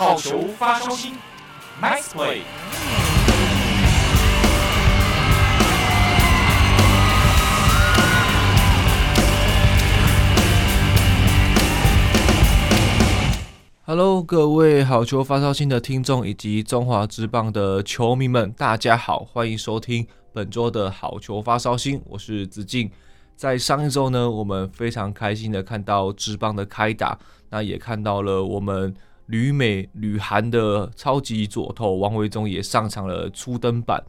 好球发烧星，Nice play。Hello，各位好球发烧星的听众以及中华职棒的球迷们，大家好，欢迎收听本周的好球发烧星，我是子敬。在上一周呢，我们非常开心的看到职棒的开打，那也看到了我们旅美旅韩的超级左投王维中也上场了初登板。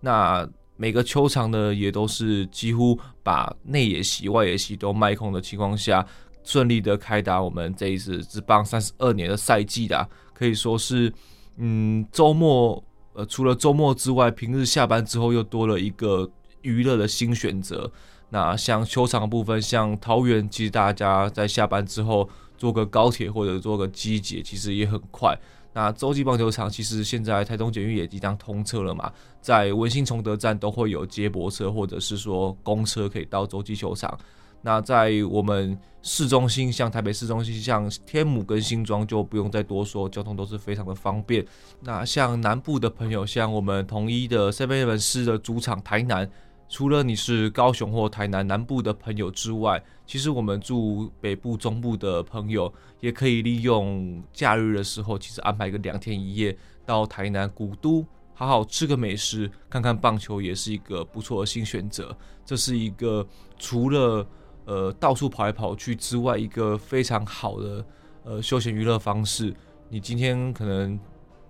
那每个球场呢，也都是几乎把内野席、外野席都卖空的情况下。顺利的开打，我们这一次职棒三十二年的赛季的，可以说是，嗯，周末呃，除了周末之外，平日下班之后又多了一个娱乐的新选择。那像球场部分，像桃园，其实大家在下班之后坐个高铁或者坐个机捷，其实也很快。那洲际棒球场其实现在台东捷运也即将通车了嘛，在文心崇德站都会有接驳车或者是说公车可以到洲际球场。那在我们市中心，像台北市中心，像天母跟新庄，就不用再多说，交通都是非常的方便。那像南部的朋友，像我们统一的 7-Eleven 市的主场台南，除了你是高雄或台南南部的朋友之外，其实我们住北部、中部的朋友，也可以利用假日的时候，其实安排个两天一夜到台南古都，好好吃个美食，看看棒球，也是一个不错的新选择。这是一个除了呃，到处跑来跑去之外，一个非常好的呃休闲娱乐方式。你今天可能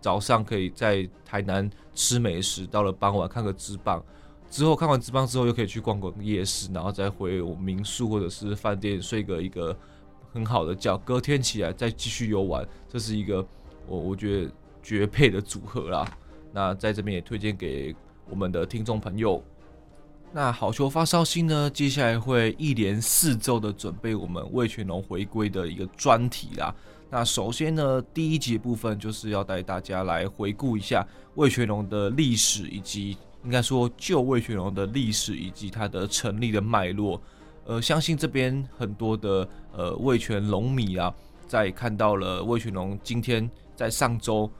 早上可以在台南吃美食，到了傍晚看个职棒，之后看完职棒之后又可以去逛逛夜市，然后再回我民宿或者是饭店睡个一个很好的觉，隔天起来再继续游玩，这是一个我我觉得绝配的组合啦。那在这边也推荐给我们的听众朋友。那好球发烧星呢，接下来会一连四周的准备我们味全龙回归的一个专题啦。那首先呢，第一节部分就是要带大家来回顾一下味全龙的历史，以及应该说旧味全龙的历史以及它的成立的脉络。呃，相信这边很多的呃味全龙迷啊，在看到了味全龙今天在上周。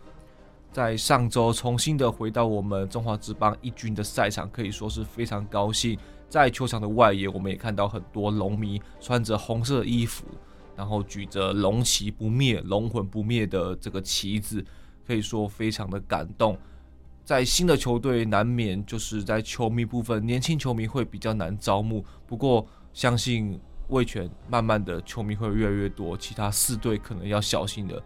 在上周重新的回到我们中华职邦一军的赛场，可以说是非常高兴。在球场的外野，我们也看到很多龙迷穿着红色衣服，然后举着“龙旗不灭，龙魂不灭”的这个旗子，可以说非常的感动。在新的球队，难免就是在球迷部分，年轻球迷会比较难招募。不过，相信味全慢慢的球迷会越来越多，其他四队可能要小心的。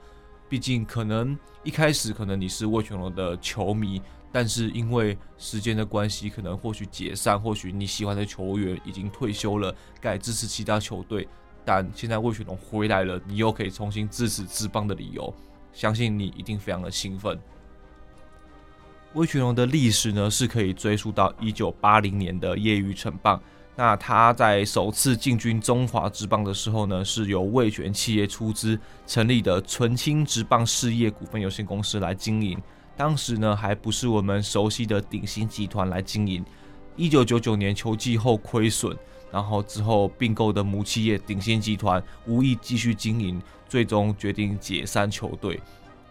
毕竟，可能一开始可能你是味全龙的球迷，但是因为时间的关系，可能或许解散，或许你喜欢的球员已经退休了，改支持其他球队。但现在味全龙回来了，你又可以重新支持职棒的理由，相信你一定非常的兴奋。威全龙的历史呢，是可以追溯到一九八零年的业余成棒。那他在首次进军中华职棒的时候呢，是由味全企业出资成立的纯青职棒事业股份有限公司来经营。当时呢，还不是我们熟悉的鼎新集团来经营。一九九九年秋季后亏损，然后之后并购的母企业鼎新集团无意继续经营，最终决定解散球队。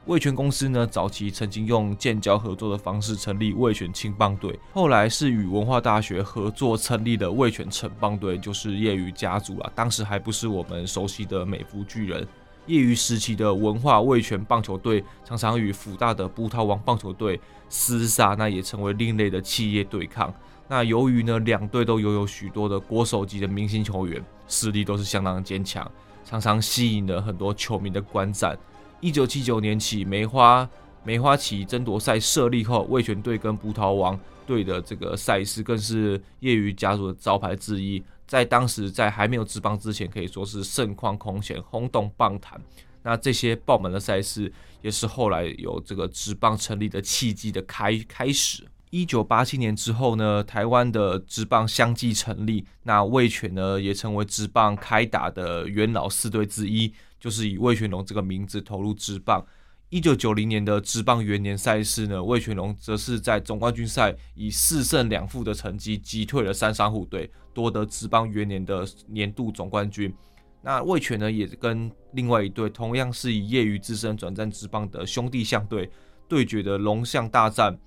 味全公司呢，早期曾经用建交合作的方式成立味全青棒队，后来是与文化大学合作成立的味全成棒队，就是业余家族啊。当时还不是我们熟悉的美孚巨人。业余时期的文化味全棒球队常常与辅大的葡萄王棒球队厮杀，那也成为另类的企业对抗。那由于呢，两队都拥有许多的国手级的明星球员，实力都是相当坚强，常常吸引了很多球迷的观战。一九七九年起，梅花梅花旗争夺赛设立后，味全队跟葡萄王队的这个赛事更是业余家族的招牌之一。在当时，在还没有职棒之前，可以说是盛况空前，轰动棒坛。那这些爆满的赛事，也是后来有这个职棒成立的契机的开开始。一九八七年之后呢，台湾的职棒相继成立，那味全呢也成为职棒开打的元老四队之一。就是以魏全龙这个名字投入职棒。一九九零年的职棒元年赛事呢，魏全龙则是在总冠军赛以四胜两负的成绩击退了三商虎队，夺得职棒元年的年度总冠军。那魏全呢，也跟另外一队同样是以业余之身转战职棒的兄弟象队对决的龙象大战。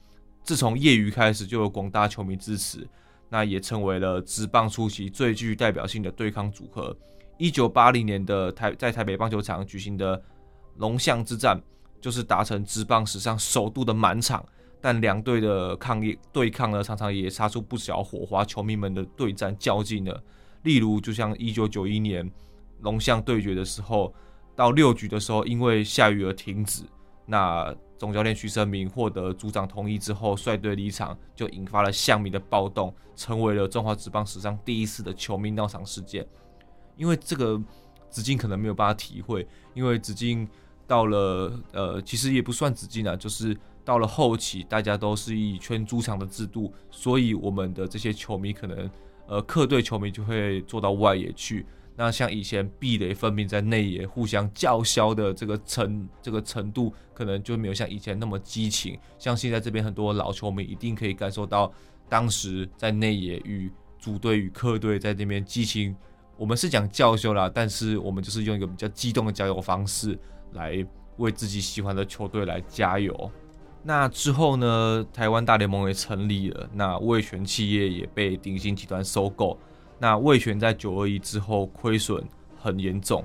自从业余开始就有广大球迷支持，那也成为了职棒初期最具代表性的对抗组合。一九八零年的台在台北棒球场举行的龙象之战，就是达成职棒史上首度的满场。但两队的抗议对抗呢，常常也擦出不少火花，球迷们的对战较劲呢。例如，就像一九九一年龙象对决的时候，到六局的时候，因为下雨而停止。那总教练徐生明获得组长同意之后，率队离场，就引发了象迷的暴动，成为了中华职棒史上第一次的球迷闹场事件。因为这个子敬可能没有办法体会，因为子敬到了呃，其实也不算子敬啊，就是到了后期，大家都是以圈主场的制度，所以我们的这些球迷可能呃，客队球迷就会坐到外野去。那像以前壁垒分明在内野互相叫嚣的这个程这个程度，可能就没有像以前那么激情。像现在这边很多老球迷一定可以感受到，当时在内野与主队与客队在这边激情。我们是讲叫嚣啦，但是我们就是用一个比较激动的加油方式来为自己喜欢的球队来加油。那之后呢，台湾大联盟也成立了，那味全企业也被鼎新集团收购。那味全在九二一之后亏损很严重。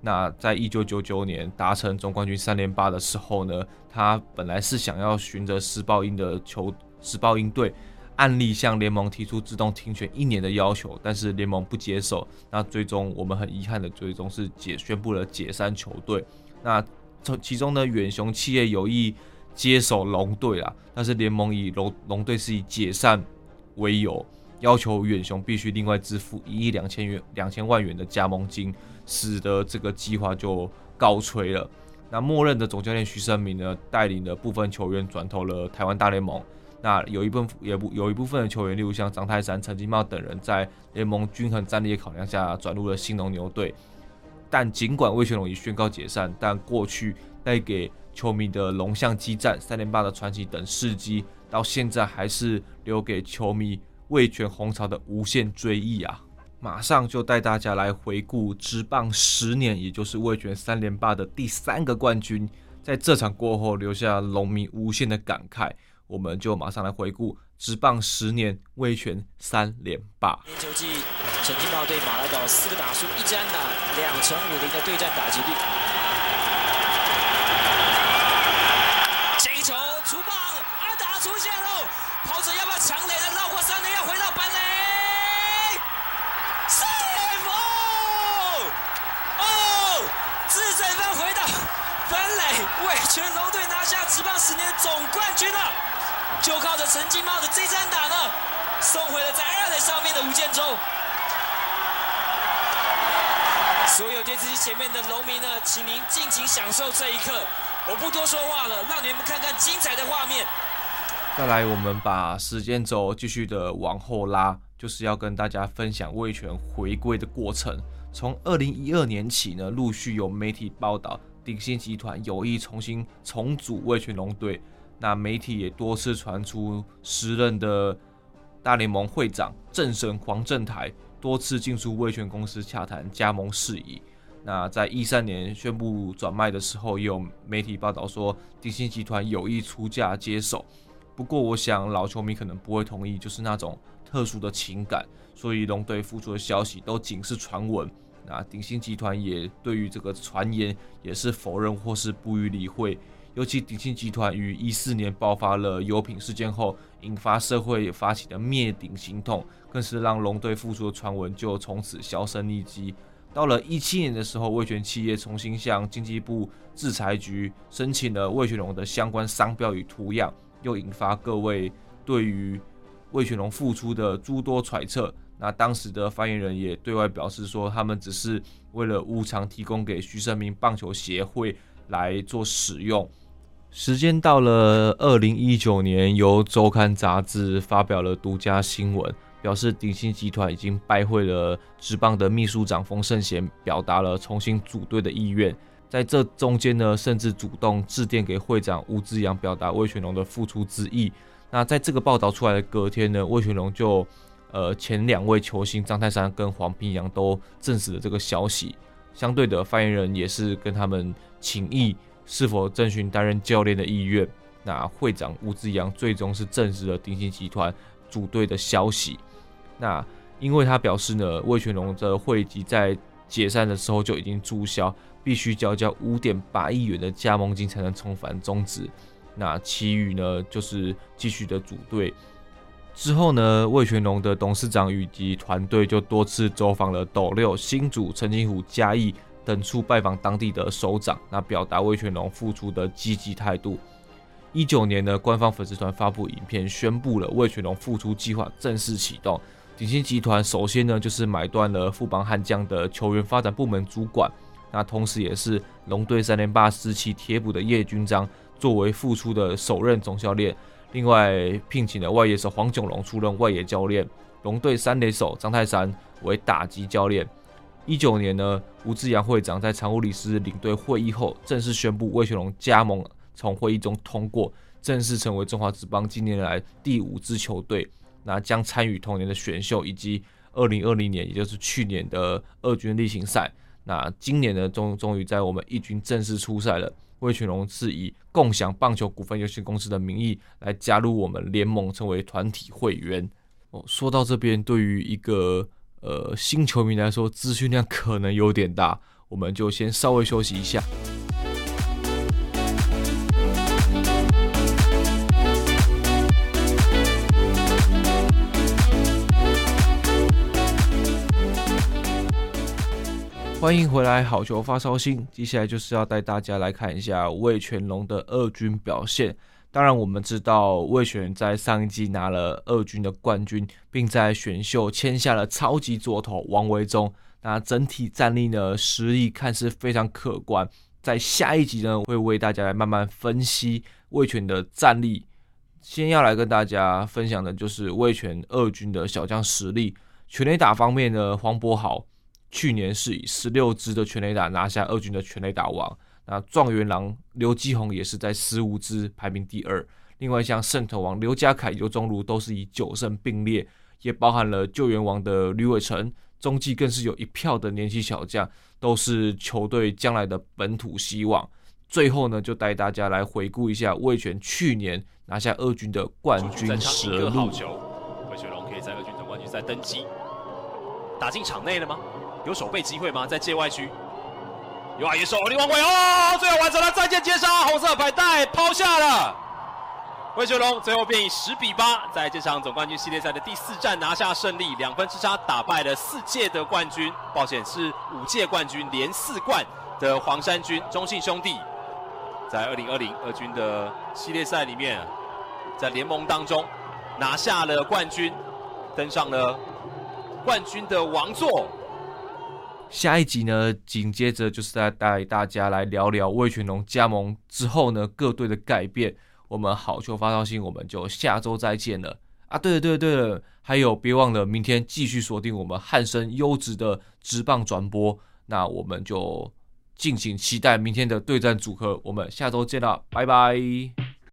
那在一九九九年达成总冠军三连霸的时候呢，他本来是想要循着时报鹰的球时报鹰队案例向联盟提出自动停权一年的要求，但是联盟不接受。那最终我们很遗憾的最终是解宣布了解散球队。那从其中呢，远雄企业有意接手龙队啦，但是联盟以龙龙队是以解散为由。要求远雄必须另外支付一亿两千元两千万元的加盟金，使得这个计划就告吹了。那默认的总教练徐生明呢，带领的部分球员转投了台湾大联盟。那有一部分也不有一部分的球员，例如像张泰山、陈金茂等人，在联盟均衡战力的考量下，转入了新农牛队。但尽管魏全龙已宣告解散，但过去带给球迷的龙象激战、三连霸的传奇等事迹，到现在还是留给球迷。味全红潮的无限追忆啊！马上就带大家来回顾职棒十年，也就是味全三连霸的第三个冠军，在这场过后留下龙迷无限的感慨。我们就马上来回顾职棒十年卫权三连霸。年球季陈经到对马来岛四个打数一战打两成五零的对战打击率。这一球出棒，阿达出现喽，跑者要不要抢垒的绕过三垒要回到本垒。自身分回到本垒，为全龙队拿下直棒十年总冠。就靠着陈金茂的这三打呢，送回了在二垒上面的吴建中。所有电视机前面的农民呢，请您尽情享受这一刻，我不多说话了，让你们看看精彩的画面。再来，我们把时间轴继续的往后拉，就是要跟大家分享味全回归的过程。从二零一二年起呢，陆续有媒体报道。鼎新集团有意重新重组味全龙队，那媒体也多次传出时任的大联盟会长正神黄振台多次进出威权公司洽谈加盟事宜。那在一三年宣布转卖的时候，也有媒体报道说鼎新集团有意出价接手。不过，我想老球迷可能不会同意，就是那种特殊的情感，所以龙队复出的消息都仅是传闻。那鼎新集团也对于这个传言也是否认或是不予理会。尤其鼎信集团于一四年爆发了油品事件后，引发社会发起的灭顶行动，更是让龙队复出的传闻就从此销声匿迹。到了一七年的时候，味全企业重新向经济部制裁局申请了味全龙的相关商标与图样，又引发各位对于味全龙复出的诸多揣测。那当时的发言人也对外表示说，他们只是为了无偿提供给徐生明棒球协会来做使用。时间到了二零一九年，由周刊杂志发表了独家新闻，表示鼎新集团已经拜会了职棒的秘书长冯胜贤，表达了重新组队的意愿。在这中间呢，甚至主动致电给会长吴志扬，表达魏全龙的复出之意。那在这个报道出来的隔天呢，魏全龙就。呃，前两位球星张泰山跟黄平洋都证实了这个消息。相对的，发言人也是跟他们请益是否征询担任教练的意愿。那会长吴志扬最终是证实了鼎新集团组队的消息。那因为他表示呢，味全龙的会籍在解散的时候就已经注销，必须交交五点八亿元的加盟金才能重返中职。那其余呢，就是继续的组队。之后呢，味全龙的董事长以及团队就多次走访了斗六、新竹、澄清湖、嘉义等处，拜访当地的首长，那表达魏全龙复出的积极态度。一九年呢，官方粉丝团发布影片，宣布了魏全龙复出计划正式启动。鼎新集团首先呢，就是买断了富邦悍将的球员发展部门主管，那同时也是龙队三连霸时期贴补的叶军章作为复出的首任总教练。另外聘请了外野手黄炯龙出任外野教练，龙队三垒手张泰山为打击教练。一九年呢，吴志扬会长在常务理事领队会议后，正式宣布魏全龙加盟，从会议中通过，正式成为中华职棒近年来第五支球队。那将参与同年的选秀，以及二零二零年，也就是去年的二军例行赛。那今年呢，终终于在我们一军正式出赛了。魏全龙是以共享棒球股份有限公司的名义来加入我们联盟，成为团体会员。哦，说到这边，对于一个呃新球迷来说，资讯量可能有点大，我们就先稍微休息一下。欢迎回来，好球发烧星。接下来就是要带大家来看一下味全龙的二军表现。当然，我们知道魏全在上一季拿了二军的冠军，并在选秀签下了超级左投王维中。那整体战力呢，实力看似非常可观。在下一集呢，会为大家来慢慢分析魏全的战力。先要来跟大家分享的就是魏全二军的小将实力。全垒打方面呢，黄柏豪。去年是以十六支的全垒打拿下二军的全垒打王，那状元郎刘基宏也是在十五支排名第二。另外像圣头王刘家凯、尤中儒都是以九胜并列，也包含了救援王的吕伟成，中继更是有一票的年轻小将，都是球队将来的本土希望。最后呢，就带大家来回顾一下魏权去年拿下二军的冠军实录。味全龙可以在二军总冠军赛登基，打进场内了吗？有守备机会吗？在界外区，有啊，野手林王伟哦，最后完成了再见接杀，红色牌带抛下了。味全龙最后便以十比八，在这场总冠军系列赛的第四战拿下胜利，两分之差打败了四届的冠军，抱歉是五届冠军连四冠的黄衫军中信兄弟，在二零二零二军的系列赛里面，在联盟当中拿下了冠军，登上了冠军的王座。下一集呢，紧接着就是在带大家来聊聊味全龙加盟之后呢，各队的改变。我们好球发烧星，我们就下周再见了啊！对了对了对了，还有别忘了明天继续锁定我们汉森优质的直棒转播，那我们就敬请期待明天的对战组合。我们下周见了，拜拜。